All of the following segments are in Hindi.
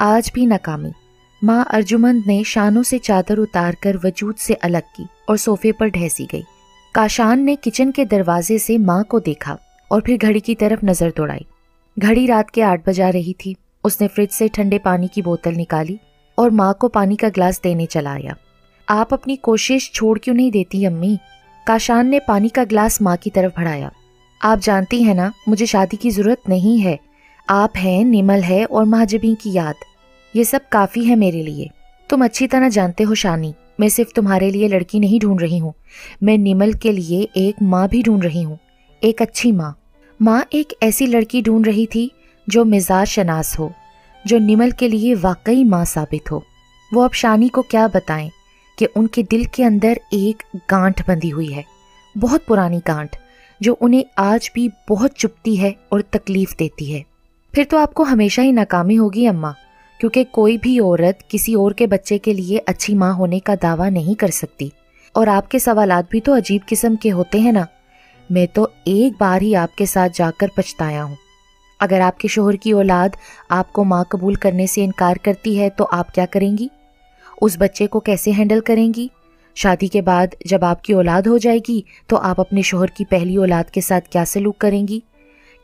आज भी नाकामी। माँ अर्जुमंद ने शानों से चादर उतार कर वजूद से अलग की और सोफे पर ढहसी गई। काशान ने किचन के दरवाजे से माँ को देखा और फिर घड़ी की तरफ़ नज़र दौड़ाई। घड़ी रात के आठ बजा रही थी। उसने फ्रिज से ठंडे पानी की बोतल निकाली और माँ को पानी का ग्लास देने चला आया। आप अपनी कोशिश छोड़ क्यों नहीं देती, अम्मी? काशान ने पानी का ग्लास माँ की तरफ़ बढ़ाया। आप जानती हैं ना, मुझे शादी की ज़रूरत नहीं है। आप हैं निमल है और महाजबी की याद। ये सब काफ़ी है मेरे लिए। तुम अच्छी तरह जानते हो शानी, मैं सिर्फ़ तुम्हारे लिए लड़की नहीं ढूंढ रही हूँ। मैं निमल के लिए एक माँ भी ढूंढ रही हूँ, एक अच्छी माँ। माँ एक ऐसी लड़की ढूंढ रही थी जो मिजाज शनास हो, जो निमल के लिए वाकई माँ साबित हो। वो अब शानी को क्या बताएँ कि उनके दिल के अंदर एक गांठ बंधी हुई है, बहुत पुरानी गांठ, जो उन्हें आज भी बहुत चुपती है और तकलीफ़ देती है। फिर तो आपको हमेशा ही नाकामी होगी, अम्मा, क्योंकि कोई भी औरत किसी और के बच्चे के लिए अच्छी माँ होने का दावा नहीं कर सकती। और आपके सवालात भी तो अजीब किस्म के होते हैं ना। मैं तो एक बार ही आपके साथ जाकर पछताया हूँ। अगर आपके शोहर की औलाद आपको माँ कबूल करने से इनकार करती है तो आप क्या करेंगी? उस बच्चे को कैसे हैंडल करेंगी? शादी के बाद जब आपकी औलाद हो जाएगी तो आप अपने शोहर की पहली औलाद के साथ क्या सलूक करेंगी?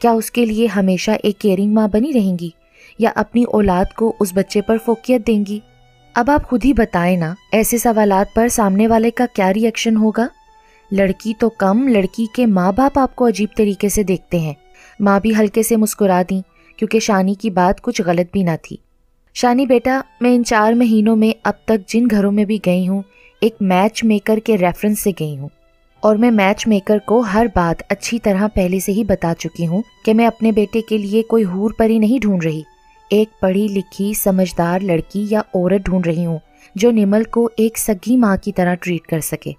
क्या उसके लिए हमेशा एक केयरिंग माँ बनी रहेंगी? या अपनी औलाद को उस बच्चे पर फोकियत देंगी? अब आप खुद ही बताएँ ना, ऐसे सवालात पर सामने वाले का क्या रिएक्शन होगा? लड़की तो कम, लड़की के माँ बाप आपको अजीब तरीके से देखते हैं। माँ भी हल्के से मुस्कुरा दी, क्योंकि शानी की बात कुछ गलत भी ना थी। शानी बेटा, मैं इन चार महीनों में अब तक जिन घरों में भी गई हूँ, एक मैच मेकर के रेफरेंस से गई हूँ। और मैं मैच मेकर को हर बात अच्छी तरह पहले से ही बता चुकी हूँ कि मैं अपने बेटे के लिए कोई हूर परी नहीं ढूंढ रही। एक पढ़ी लिखी, समझदार लड़की या औरत ढूंढ रही हूँ, जो निमल को एक सगी माँ की तरह ट्रीट कर सके।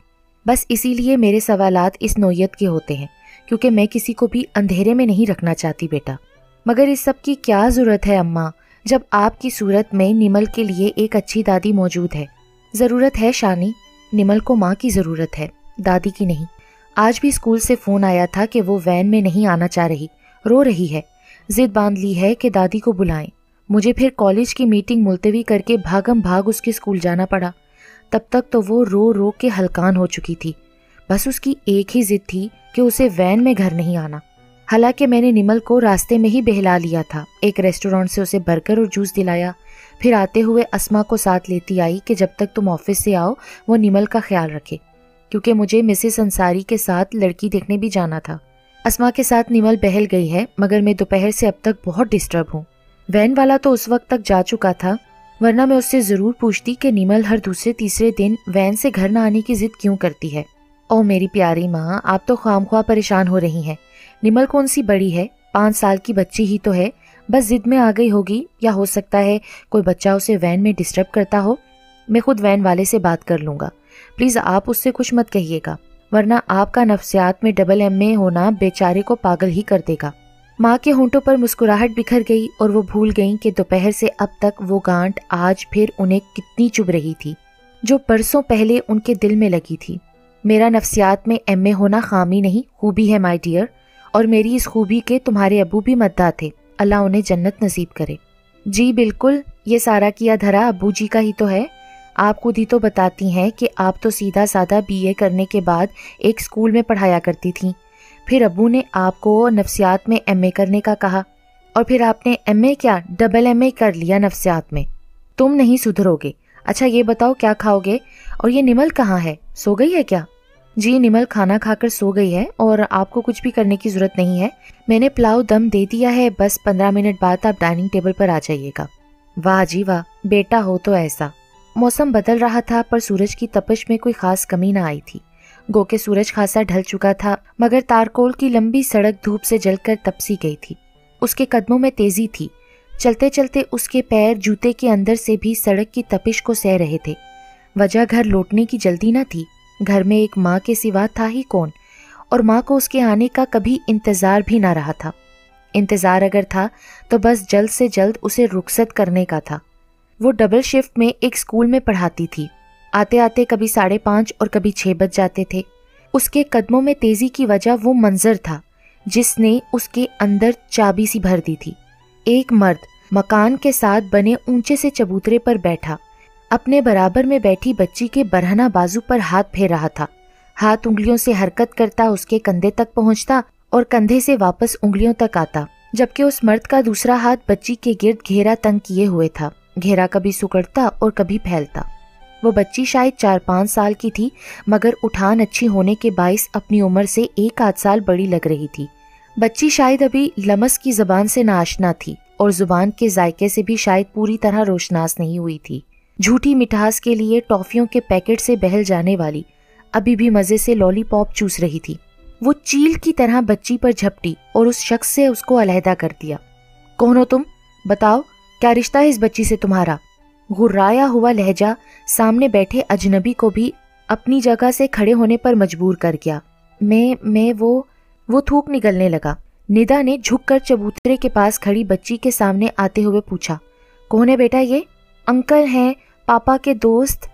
बस इसीलिए मेरे सवालात इस नोयत के होते हैं, क्योंकि मैं किसी को भी अंधेरे में नहीं रखना चाहती बेटा। मगर इस सब की क्या ज़रूरत है अम्मा, जब आपकी सूरत में निमल के लिए एक अच्छी दादी मौजूद है? ज़रूरत है शानी, निमल को माँ की ज़रूरत है। दादी की नहीं। आज भी स्कूल से फ़ोन आया था कि वो वैन में नहीं आना चाह रही। रो रही है। जिद बाँध ली है कि दादी को बुलाएँ। मुझे फिर कॉलेज की मीटिंग मुलतवी करके भागम भाग उसके स्कूल जाना पड़ा। तब तक तो वो रो रो के हलकान हो चुकी थी। बस उसकी एक ही जिद थी कि उसे वैन में घर नहीं आना। हालाँकि मैंने निमल को रास्ते में ही बहला लिया था। एक रेस्टोरेंट से उसे बर्गर और जूस दिलाया। फिर आते हुए अस्मा को साथ लेती आई कि जब तक तुम ऑफ़िस से आओ, वो निमल का ख्याल रखे। क्योंकि मुझे मिसेस अंसारी के साथ लड़की देखने भी जाना था। अस्मा के साथ निमल बहल गई है, मगर मैं दोपहर से अब तक बहुत डिस्टर्ब हूँ। वैन वाला तो उस वक्त तक जा चुका था, वरना मैं उससे ज़रूर पूछती कि निमल हर दूसरे तीसरे दिन वैन से घर न आने की जिद क्यों करती है। ओ मेरी प्यारी माँ, आप तो खाम ख्वा परेशान हो रही हैं। निमल कौन सी बड़ी है? पाँच साल की बच्ची ही तो है। बस जिद में आ गई होगी, या हो सकता है कोई बच्चा उसे वैन में डिस्टर्ब करता हो? मैं खुद वैन वाले से बात कर लूँगा। प्लीज़ आप उससे कुछ मत कहिएगा, वरना आपका नफ्सियात में डबल एम ए होना बेचारे को पागल ही कर देगा। माँ के होंठों पर मुस्कुराहट बिखर गई और वो भूल गई कि दोपहर से अब तक वो गांठ आज फिर उन्हें कितनी चुभ रही थी, जो परसों पहले उनके दिल में लगी थी। मेरा नफ्सियात में एम ए होना खामी नहीं, खूबी है माई डियर और मेरी इस खूबी के तुम्हारे अबू भी मद्दा थे अल्लाह उन्हें जन्नत नसीब करे। जी, बिल्कुल, ये सारा किया धरा अबू जी का ही तो है। आप खुद ही तो बताती हैं कि आप तो सीधा साधा बीए करने के बाद एक स्कूल में पढ़ाया करती थी। फिर अबू ने आपको नफ्सियात में एमए करने का कहा और फिर आपने एमए क्या डबल एमए कर लिया नफ्सियात में। तुम नहीं सुधरोगे। अच्छा ये बताओ क्या खाओगे? और ये निमल कहाँ है? सो गई है क्या? जी, निमल खाना खाकर सो गई है और आपको कुछ भी करने की ज़रूरत नहीं है। मैंने पुलाव दम दे दिया है, बस पंद्रह मिनट बाद आप डाइनिंग टेबल पर आ जाइएगा। वाह जी वाह, बेटा हो तो ऐसा। मौसम बदल रहा था, पर सूरज की तपश में कोई खास कमी ना आई थी। गो के सूरज खासा ढल चुका था, मगर तारकोल की लंबी सड़क धूप से जलकर तपसी गई थी। उसके कदमों में तेज़ी थी। चलते चलते उसके पैर जूते के अंदर से भी सड़क की तपिश को सह रहे थे। वजह घर लौटने की जल्दी न थी। घर में एक माँ के सिवा था ही कौन, और माँ को उसके आने का कभी इंतज़ार भी ना रहा था। इंतज़ार अगर था तो बस जल्द से जल्द उसे रुखसत करने का था। वो डबल शिफ्ट में एक स्कूल में पढ़ाती थी। आते आते कभी साढ़े पाँच और कभी छह बज जाते थे। उसके कदमों में तेज़ी की वजह वो मंजर था, जिसने उसके अंदर चाबी सी भर दी थी। एक मर्द मकान के साथ बने ऊँचे से चबूतरे पर बैठा, अपने बराबर में बैठी बच्ची के बरहना बाजू पर हाथ फेर रहा था। हाथ उंगलियों से हरकत करता उसके कंधे तक पहुँचता और कंधे से वापस उंगलियों तक आता, जबकि उस मर्द का दूसरा हाथ बच्ची के गिर्द घेरा तंग किए हुए था। घेरा कभी सुकड़ता और कभी फैलता। वो बच्ची शायद चार पाँच साल की थी, मगर उठान अच्छी होने के बाईस अपनी उम्र से एक आध साल बड़ी लग रही थी। बच्ची शायद अभी लमस की जबान से नाशना थी और ज़ुबान के जायके से भी शायद पूरी तरह रोशनास नहीं हुई थी। झूठी मिठास के लिए टॉफियों के पैकेट से बहल जाने वाली, अभी भी मज़े से लॉलीपॉप चूस रही थी। वो चील की तरह बच्ची पर झपटी और उस शख्स से उसको अलहदा कर दिया। कौन हो तुम? बताओ। क्या रिश्ता है इस बच्ची से तुम्हारा? घुर्राया हुआ लहजा सामने बैठे अजनबी को भी अपनी जगह से खड़े होने पर मजबूर कर गया। मैं मैं वो वो थूक निकलने लगा। निदा ने झुककर चबूतरे के पास खड़ी बच्ची के सामने आते हुए पूछा, कौन है बेटा ये? अंकल हैं, पापा के दोस्त।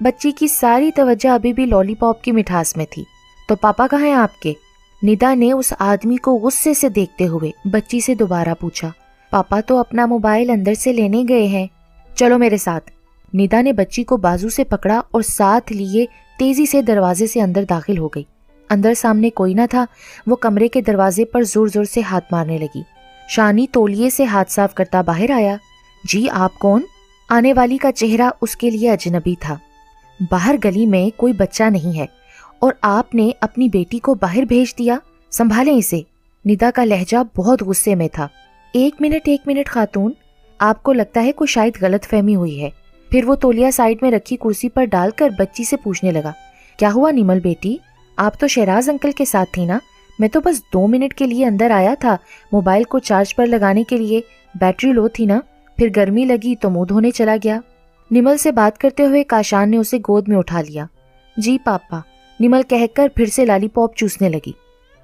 बच्ची की सारी तवज्जो अभी भी लॉलीपॉप की मिठास में थी। तो पापा कहाँ हैं आपके? निदा ने उस आदमी को गुस्से से देखते हुए बच्ची से दोबारा पूछा पापा तो अपना मोबाइल अंदर से लेने गए हैं। चलो मेरे साथ। निदा ने बच्ची को बाजू से पकड़ा और साथ लिए तेज़ी से दरवाजे से अंदर दाखिल हो गई। अंदर सामने कोई ना था, वो कमरे के दरवाजे पर ज़ोर ज़ोर से हाथ मारने लगी। शानी तोलिए से हाथ साफ़ करता बाहर आया। जी, आप कौन? आने वाली का चेहरा उसके लिए अजनबी था। बाहर गली में कोई बच्चा नहीं है और आपने अपनी बेटी को बाहर भेज दिया। संभालें इसे। निदा का लहजा बहुत गुस्से में था। एक मिनट एक मिनट, खातून। आपको लगता है कोई शायद गलत फहमी हुई है। फिर वो तोलिया साइड में रखी कुर्सी पर डालकर बच्ची से पूछने लगा, क्या हुआ निमल बेटी? आप तो शहराज अंकल के साथ थी ना? मैं तो बस दो मिनट के लिए अंदर आया था, मोबाइल को चार्ज पर लगाने के लिए। बैटरी लो थी ना? फिर गर्मी लगी तो मुँह धोने चला गया। निमल से बात करते हुए काशान ने उसे गोद में उठा लिया। जी पापा, निमल कहकर फिर से लालीपॉप चूसने लगी।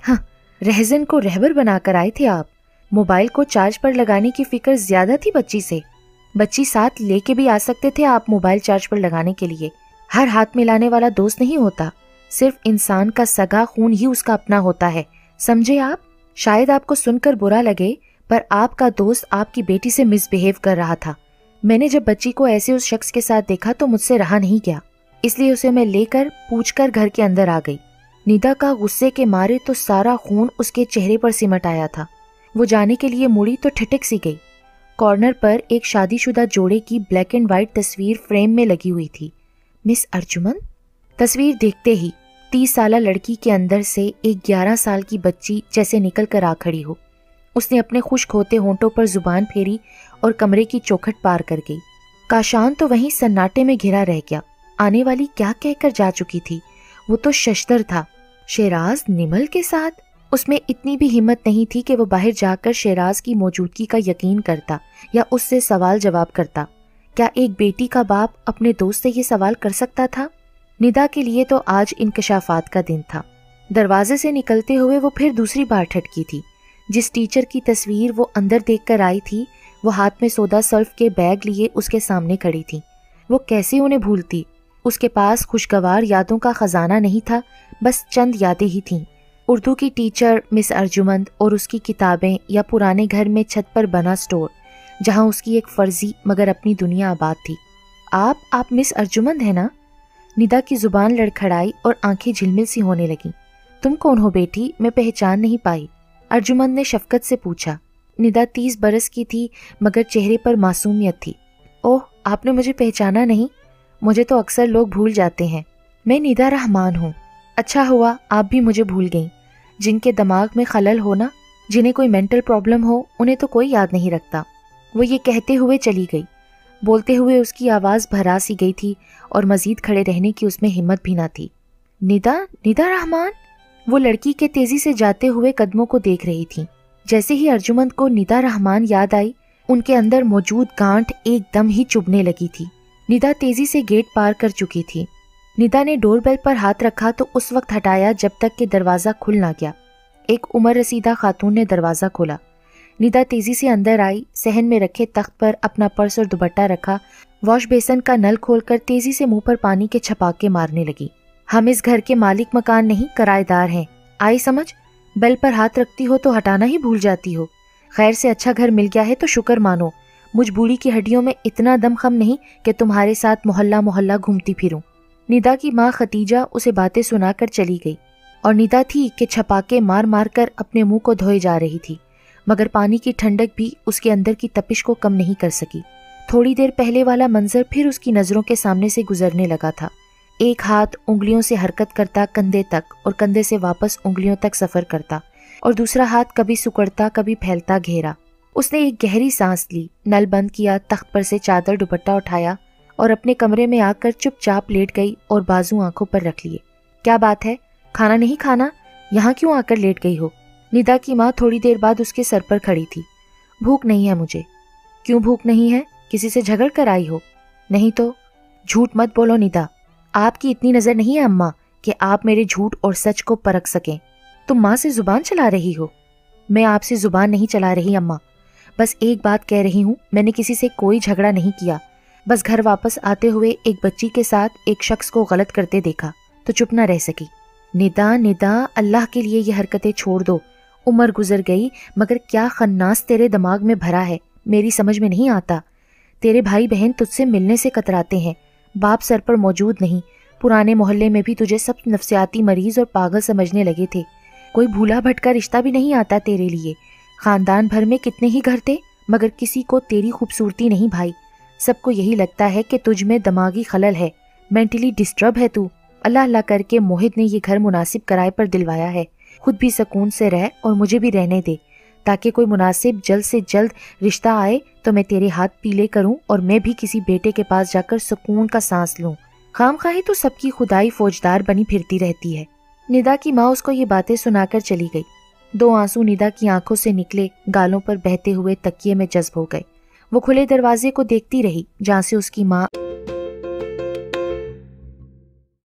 हाँ रहजन को रहबर बनाकर आए थे आप। मोबाइल को चार्ज पर लगाने की फ़िक्र ज़्यादा थी बच्ची से। बच्ची साथ लेके भी आ सकते थे आप मोबाइल चार्ज पर लगाने के लिए। हर हाथ मिलाने वाला दोस्त नहीं होता। सिर्फ़ इंसान का सगा खून ही उसका अपना होता है। समझे आप? शायद आपको सुनकर बुरा लगे, पर आपका दोस्त आपकी बेटी से मिसबिहेव कर रहा था। मैंने जब बच्ची को ऐसे उस शख्स के साथ देखा तो मुझसे रहा नहीं गया। इसलिए उसे मैं लेकर, पूछकर घर के अंदर आ गई। निदा का गुस्से के मारे तो सारा खून उसके चेहरे पर सिमट आया था। वो जाने के लिए मुड़ी तो ठिठक सी गई। कॉर्नर पर एक शादीशुदा जोड़े की ब्लैक एंड व्हाइट तस्वीर फ्रेम में लगी हुई थी। मिस अर्जुमन? तस्वीर देखते ही तीस साल लड़की के अंदर से एक ग्यारह साल की बच्ची जैसे निकल कर आ खड़ी हो। उसने अपने खुश्क होते होंठों पर ज़ुबान फेरी और कमरे की चौखट पार कर गई। काशान तो वहीं सन्नाटे में घिरा रह गया। आने वाली क्या कहकर जा चुकी थी? वो तो शस्तर था। शेराज, निमल के साथ? उसमें इतनी भी हिम्मत नहीं थी कि वो बाहर जाकर शेराज की मौजूदगी का यकीन करता या उससे सवाल जवाब करता। क्या एक बेटी का बाप अपने दोस्त से ये सवाल कर सकता था? निदा के लिए तो आज इंकशाफात का दिन था। दरवाजे से निकलते हुए वो फिर दूसरी बार ठटकी थी। जिस टीचर की तस्वीर वो अंदर देखकर आई थी, वो हाथ में सोदा सल्फ के बैग लिए उसके सामने खड़ी थी। वो कैसे उन्हें भूलती? उसके पास खुशगवार यादों का खजाना नहीं था, बस चंद यादें ही थीं। उर्दू की टीचर मिस अर्जुमंद और उसकी किताबें या पुराने घर में छत पर बना स्टोर, जहाँ उसकी एक फर्जी मगर अपनी दुनिया आबाद थी। आप आप मिस अर्जुमंद है ना? निदा की ज़ुबान लड़खड़ाई और आँखें झिलमिल सी होने लगी। तुम कौन हो बेटी? मैं पहचान नहीं पाई। अर्जुमंद ने शफकत से पूछा। निदा तीस बरस की थी, मगर चेहरे पर मासूमियत थी। ओह, आपने मुझे पहचाना नहीं? मुझे तो अक्सर लोग भूल जाते हैं। मैं निदा रहमान हूँ। अच्छा हुआ, आप भी मुझे भूल गई। जिनके दिमाग में खलल हो ना, जिन्हें कोई मेंटल प्रॉब्लम हो, उन्हें तो कोई याद नहीं रखता। वो ये कहते हुए चली गई। बोलते हुए उसकी आवाज़ भरा सी गई थी और मजीद खड़े रहने की उसमें हिम्मत भी ना थी। निदा निदा रहमान? वो लड़की के तेज़ी से जाते हुए कदमों को देख रही थी। जैसे ही अर्जुमंद को निदा रहमान याद आई, उनके अंदर मौजूद गांठ एकदम ही चुभने लगी थी। निदा तेज़ी से गेट पार कर चुकी थी। निदा ने डोरबेल पर हाथ रखा तो उस वक्त हटाया जब तक कि दरवाज़ा खुल ना गया। एक उम्र रसीदा खातून ने दरवाज़ा खोला। निदा तेज़ी से अंदर आई, सहन में रखे तख्त पर अपना पर्स और दुपट्टा रखा। वॉश बेसन का नल खोलकर तेज़ी से मुँह पर पानी के छपाके मारने लगी। हम इस घर के मालिक मकान नहीं, किराएदार हैं। आई समझ? बेल पर हाथ रखती हो तो हटाना ही भूल जाती हो। खैर से अच्छा घर मिल गया है तो शुक्र मानो। मुझ बूढ़ी की हड्डियों में इतना दमखम नहीं कि तुम्हारे साथ मोहल्ला मोहल्ला घूमती फिरूं। निदा की माँ खतीजा उसे बातें सुनाकर चली गई और निदा थी कि छपाके मार मार कर अपने मुँह को धोए जा रही थी, मगर पानी की ठंडक भी उसके अंदर की तपिश को कम नहीं कर सकी। थोड़ी देर पहले वाला मंजर फिर उसकी नज़रों के सामने से गुजरने लगा था। एक हाथ उंगलियों से हरकत करता कंधे तक और कंधे से वापस उंगलियों तक सफ़र करता और दूसरा हाथ कभी सुकड़ता, कभी फैलता घेरा। उसने एक गहरी सांस ली, नल बंद किया, तख्त पर से चादर दुपट्टा उठाया और अपने कमरे में आकर चुपचाप लेट गई और बाजू आँखों पर रख लिए। क्या बात है? खाना नहीं खाना? यहाँ क्यों आकर लेट गई हो? निदा की माँ थोड़ी देर बाद उसके सर पर खड़ी थी। भूख नहीं है मुझे। क्यों भूख नहीं है? किसी से झगड़ कर आई हो। नहीं तो? झूठ मत बोलो निदा। आपकी इतनी नज़र नहीं है अम्मा, कि आप मेरे झूठ और सच को परख सकें। तुम माँ से ज़ुबान चला रही हो। मैं आपसे ज़ुबान नहीं चला रही अम्मा। बस एक बात कह रही हूँ, मैंने किसी से कोई झगड़ा नहीं किया। बस घर वापस आते हुए एक बच्ची के साथ एक शख्स को गलत करते देखा तो चुप ना रह सकी। निदा निदा, अल्लाह के लिए ये हरकतें छोड़ दो। उम्र गुजर गई, मगर क्या खन्नास तेरे दिमाग में भरा है? मेरी समझ में नहीं आता। तेरे भाई बहन तुझसे मिलने से कतराते हैं। बाप सर पर मौजूद नहीं। पुराने मोहल्ले में भी तुझे सब नफसियाती मरीज़ और पागल समझने लगे थे। कोई भूला भटका रिश्ता भी नहीं आता तेरे लिए। खानदान भर में कितने ही घर थे, मगर किसी को तेरी खूबसूरती नहीं भाई। सबको यही लगता है कि तुझ में दिमागी खलल है। मेंटली डिस्टर्ब है तू। अल्लाह अल्लाह करके मोहित ने ये घर मुनासिब किराए पर दिलवाया है। खुद भी सुकून से रह और मुझे भी रहने दे। ताकि कोई मुनासिब जल्द से जल्द रिश्ता आए तो मैं तेरे हाथ पीले करूँ और मैं भी किसी बेटे के पास जाकर सुकून का सांस लूँ। खाम खाही तो सबकी खुदाई फौजदार बनी फिरती रहती है। निदा की माँ उसको ये बातें सुनाकर चली गई। दो आँसू निदा की आँखों से निकले, गालों पर बहते हुए तकिए में जज्ब हो गए। वो खुले दरवाजे को देखती रही जहाँ से उसकी माँ